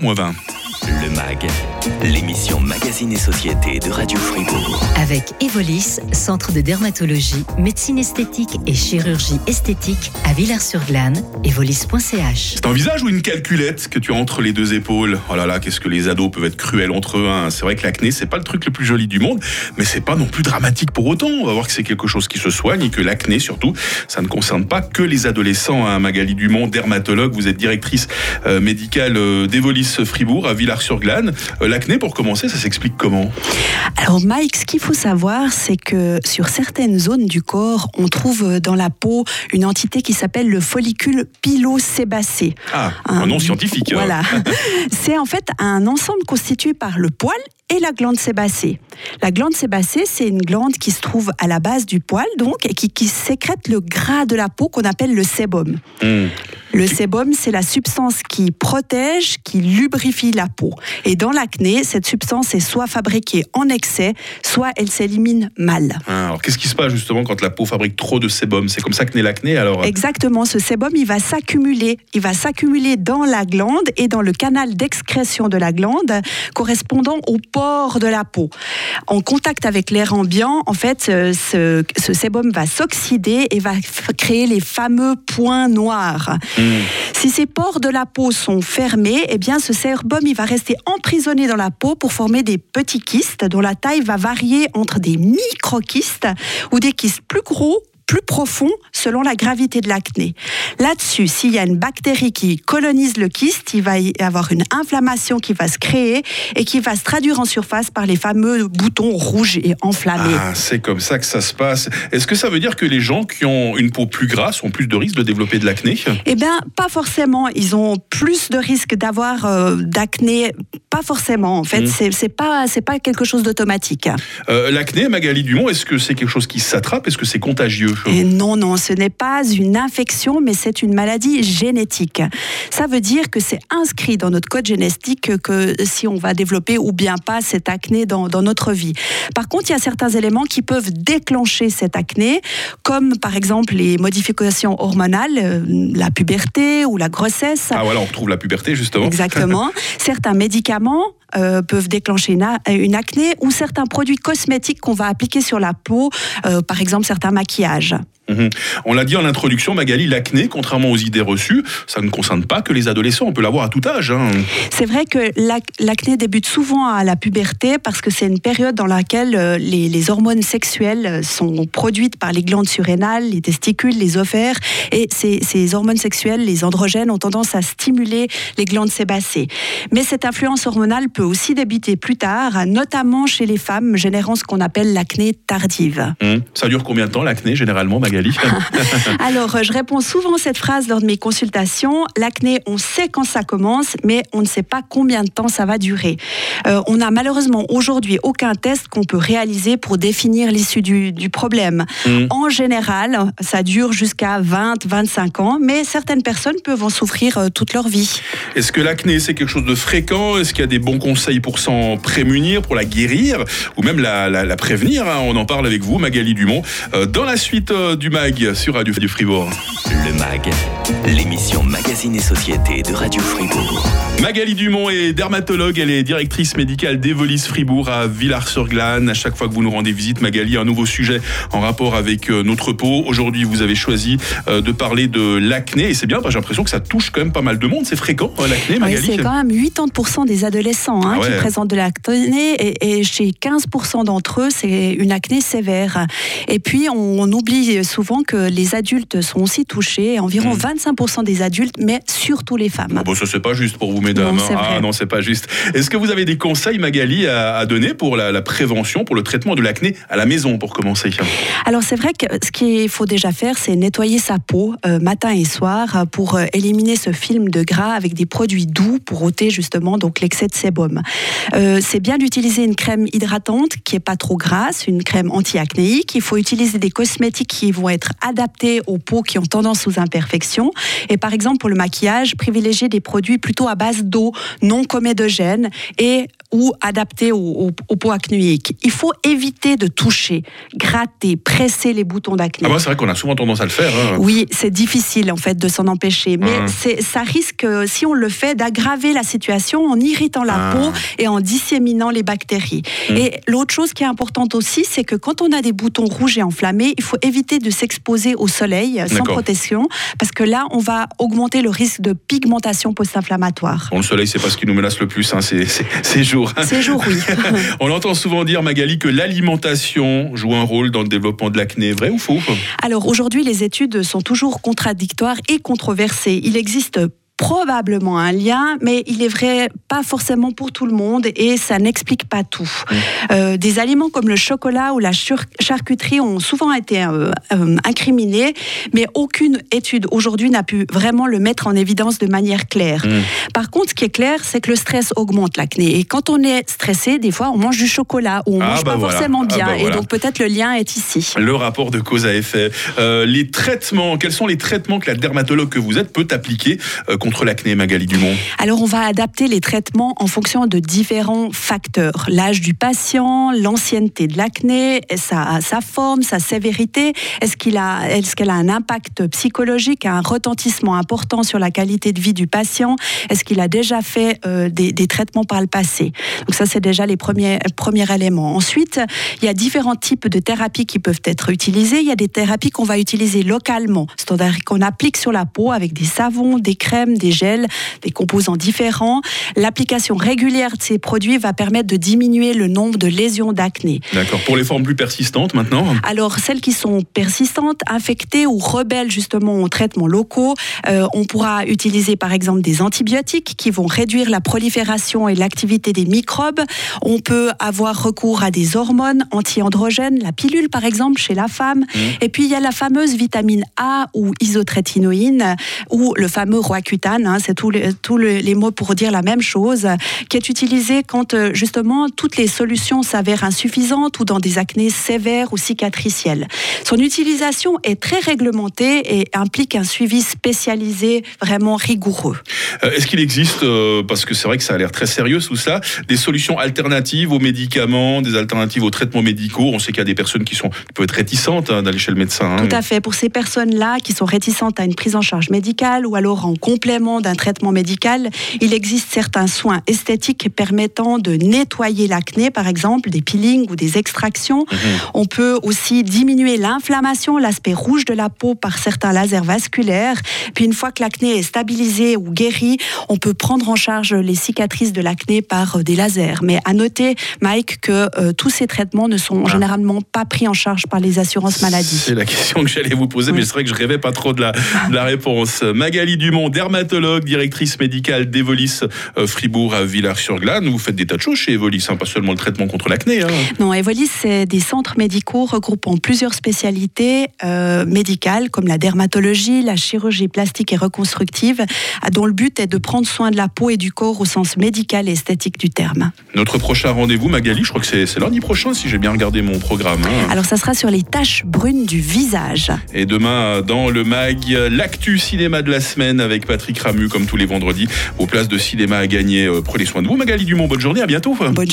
Moins 20. Le MAG, l'émission Magazine et Société de Radio Fribourg. Avec Evolis, centre de dermatologie, médecine esthétique et chirurgie esthétique à Villars-sur-Glane, evolis.ch. C'est un visage ou une calculette que tu as entre les deux épaules? Oh là là, qu'est-ce que les ados peuvent être cruels entre eux. hein. C'est vrai que l'acné, c'est pas le truc le plus joli du monde, mais c'est pas non plus dramatique pour autant. On va voir que c'est quelque chose qui se soigne et que l'acné, surtout, ça ne concerne pas que les adolescents. hein. Magali Dumont, dermatologue, vous êtes directrice euh, médicale euh, d'Evolis Fribourg à Villars-sur-Glane. Euh, l'acné, pour commencer, ça s'explique comment? Alors Mike, ce qu'il faut savoir, c'est que sur certaines zones du corps, on trouve dans la peau une entité qui s'appelle le follicule pilosébacé. Ah, un nom scientifique. Voilà. c'est en fait un ensemble constitué par le poil et la glande sébacée. La glande sébacée, c'est une glande qui se trouve à la base du poil, donc, et qui, qui sécrète le gras de la peau qu'on appelle le sébum. Hmm. Le sébum, c'est la substance qui protège, qui lubrifie la peau. Et dans l'acné, cette substance est soit fabriquée en excès, soit elle s'élimine mal. Ah, Alors, qu'est-ce qui se passe justement quand la peau fabrique trop de sébum? C'est comme ça que naît l'acné alors? Exactement, ce sébum, il va s'accumuler. Il va s'accumuler dans la glande et dans le canal d'excrétion de la glande correspondant aux pores de la peau. En contact avec l'air ambiant, en fait, ce, ce sébum va s'oxyder et va créer les fameux points noirs. Hmm. Si ces pores de la peau sont fermés, eh bien ce sébum il va rester emprisonné dans la peau pour former des petits kystes dont la taille va varier entre des micro-kystes ou des kystes plus gros plus profonds selon la gravité de l'acné. Là-dessus, s'il y a une bactérie qui colonise le kyste, il va y avoir une inflammation qui va se créer et qui va se traduire en surface par les fameux boutons rouges et enflammés. Ah, c'est comme ça que ça se passe. Est-ce que ça veut dire que les gens qui ont une peau plus grasse ont plus de risques de développer de l'acné? Eh bien, pas forcément. Ils ont plus de risques d'avoir euh, d'acné. Pas forcément. En fait, Mm. c'est c'est pas c'est pas quelque chose d'automatique. Euh, L'acné, Magali Dumont, est-ce que c'est quelque chose qui s'attrape? Est-ce que c'est contagieux? Et non, non, ce n'est pas une infection, mais c'est une maladie génétique. Ça veut dire que c'est inscrit dans notre code génétique que si on va développer ou bien pas cette acné dans, dans notre vie. Par contre, il y a certains éléments qui peuvent déclencher cette acné, comme par exemple les modifications hormonales, euh, la puberté ou la grossesse. Ah voilà, on retrouve la puberté justement. Exactement. certains médicaments euh, peuvent déclencher une, acné ou certains produits cosmétiques qu'on va appliquer sur la peau, euh, par exemple certains maquillages. Mhm. On l'a dit en introduction, Magali, l'acné, contrairement aux idées reçues, ça ne concerne pas que les adolescents. On peut l'avoir à tout âge. hein. C'est vrai que l'ac- l'acné débute souvent à la puberté parce que c'est une période dans laquelle euh, les, les hormones sexuelles euh, sont produites par les glandes surrénales, les testicules, les ovaires. Et ces, ces hormones sexuelles, les androgènes, ont tendance à stimuler les glandes sébacées. Mais cette influence hormonale peut aussi débuter plus tard, notamment chez les femmes, générant ce qu'on appelle l'acné tardive. Mhm. Ça dure combien de temps l'acné généralement, Magali? Alors, euh, je réponds souvent à cette phrase lors de mes consultations. L'acné, on sait quand ça commence, mais on ne sait pas combien de temps ça va durer. Euh, on n'a malheureusement aujourd'hui aucun test qu'on peut réaliser pour définir l'issue du, du problème. Mhm. En général, ça dure jusqu'à 20, 25 ans, mais certaines personnes peuvent en souffrir euh, toute leur vie. Est-ce que l'acné, c'est quelque chose de fréquent? Est-ce qu'il y a des bons conseils pour s'en prémunir, pour la guérir, ou même la, prévenir hein? On en parle avec vous, Magali Dumont, euh, dans la suite euh, du MAG sur Radio du Fribourg. Le MAG, l'émission Magazine et Société de Radio Fribourg. Magali Dumont est dermatologue, elle est directrice médicale d'Evolis Fribourg à Villars-sur-Glane. À chaque fois que vous nous rendez visite, Magali, un nouveau sujet en rapport avec euh, notre peau. Aujourd'hui, vous avez choisi euh, de parler de l'acné et c'est bien, j'ai l'impression que ça touche quand même pas mal de monde. C'est fréquent, euh, l'acné, Oui, Magali c'est quand même 80% des adolescents hein, Ah ouais. qui présentent de l'acné et, et chez 15% d'entre eux, c'est une acné sévère. Et puis, on, on oublie souvent que les adultes sont aussi touchés, environ Mm. 25% des adultes, mais surtout les femmes. Bon, ça c'est pas juste pour vous, Non, c'est ah non, c'est pas juste. Est-ce que vous avez des conseils, Magali, à, à donner pour la, la prévention, pour le traitement de l'acné à la maison, pour commencer? Alors c'est vrai que ce qu'il faut déjà faire, c'est nettoyer sa peau euh, matin et soir euh, pour euh, éliminer ce film de gras avec des produits doux pour ôter justement donc l'excès de sébum. Euh, c'est bien d'utiliser une crème hydratante qui est pas trop grasse, une crème anti-acnéique. Il faut utiliser des cosmétiques qui vont être adaptés aux peaux qui ont tendance aux imperfections. Et par exemple pour le maquillage, privilégier des produits plutôt à base d'eau, non comédogènes et ou adapté aux, aux, peaux acnéiques. Il faut éviter de toucher, gratter, presser les boutons d'acné. Ah bah c'est vrai qu'on a souvent tendance à le faire. Hein. Oui, c'est difficile en fait de s'en empêcher, mais ah. ça risque, si on le fait, d'aggraver la situation en irritant la ah. peau et en disséminant les bactéries. Mmh. Et l'autre chose qui est importante aussi, c'est que quand on a des boutons rouges et enflammés, il faut éviter de s'exposer au soleil sans protection, parce que là, on va augmenter le risque de pigmentation post-inflammatoire. Bon, le soleil, c'est pas ce qui nous menace le plus hein, ces, ces, jours. Ces jours, oui. on entend souvent dire, Magali, que l'alimentation joue un rôle dans le développement de l'acné. Vrai ou faux? Alors aujourd'hui, les études sont toujours contradictoires et controversées. Il existe probablement un lien, mais il est vrai pas forcément pour tout le monde et ça n'explique pas tout. Mmh. Euh, des aliments comme le chocolat ou la charcuterie ont souvent été euh, euh, incriminés, mais aucune étude aujourd'hui n'a pu vraiment le mettre en évidence de manière claire. Mmh. Par contre, ce qui est clair, c'est que le stress augmente l'acné et quand on est stressé, des fois on mange du chocolat ou on ah mange bah pas forcément ah bien bah et donc peut-être le lien est ici. Le rapport de cause à effet. les traitements, quels sont les traitements que la dermatologue que vous êtes peut appliquer l'acné, Magali Dumont Alors, on va adapter les traitements en fonction de différents facteurs. L'âge du patient, l'ancienneté de l'acné, sa, sa forme, sa sévérité. Est-ce qu'il a, est-ce qu'elle a un impact psychologique, un retentissement important sur la qualité de vie du patient? Est-ce qu'il a déjà fait euh, des, traitements par le passé? Donc ça, c'est déjà les premiers, premiers éléments. Ensuite, il y a différents types de thérapies qui peuvent être utilisées. Il y a des thérapies qu'on va utiliser localement, c'est-à-dire qu'on applique sur la peau avec des savons, des crèmes, des gels, des composants différents. L'application régulière de ces produits va permettre de diminuer le nombre de lésions d'acné. D'accord. Pour les formes plus persistantes maintenant Alors, celles qui sont persistantes, infectées ou rebelles justement aux traitements locaux, euh, on pourra utiliser par exemple des antibiotiques qui vont réduire la prolifération et l'activité des microbes. On peut avoir recours à des hormones anti-androgènes, la pilule par exemple chez la femme. Mmh. Et puis il y a la fameuse vitamine A ou isotrétinoïne ou le fameux Roaccutane Hein, c'est tous les, tous les mots pour dire la même chose, qui est utilisé quand euh, justement toutes les solutions s'avèrent insuffisantes ou dans des acnés sévères ou cicatriciels. Son utilisation est très réglementée et implique un suivi spécialisé vraiment rigoureux. Euh, est-ce qu'il existe, euh, parce que c'est vrai que ça a l'air très sérieux tout ça, des solutions alternatives aux médicaments, des alternatives aux traitements médicaux? On sait qu'il y a des personnes qui, sont, qui peuvent être réticentes hein, d'aller chez le médecin. Hein. Tout à fait. Pour ces personnes-là qui sont réticentes à une prise en charge médicale ou alors en complément d'un traitement médical, il existe certains soins esthétiques permettant de nettoyer l'acné, par exemple des peelings ou des extractions. Mhm. On peut aussi diminuer l'inflammation, l'aspect rouge de la peau par certains lasers vasculaires. Puis une fois que l'acné est stabilisé ou guéri, on peut prendre en charge les cicatrices de l'acné par euh, des lasers. Mais à noter, Mike, que euh, tous ces traitements ne sont généralement pas pris en charge par les assurances maladie. C'est la question que j'allais vous poser, mais c'est vrai que je rêvais pas trop de la, de la réponse. Magali Dumont, dermatologue directrice médicale d'Evolis euh, Fribourg à Villars-sur-Glane. Vous faites des tas de choses chez Evolis, hein, pas seulement le traitement contre l'acné. Hein. Non, Evolis, c'est des centres médicaux regroupant plusieurs spécialités euh, médicales comme la dermatologie, la chirurgie plastique et reconstructive, dont le but est de prendre soin de la peau et du corps au sens médical et esthétique du terme. Notre prochain rendez-vous, Magali, je crois que c'est lundi prochain si j'ai bien regardé mon programme. Hein. Alors ça sera sur les taches brunes du visage. Et demain, dans le mag, l'actu cinéma de la semaine avec Patrick Comme tous les vendredis, vos places de cinéma à gagner. Euh, prenez soin de vous, Magali Dumont. Bonne journée, à bientôt.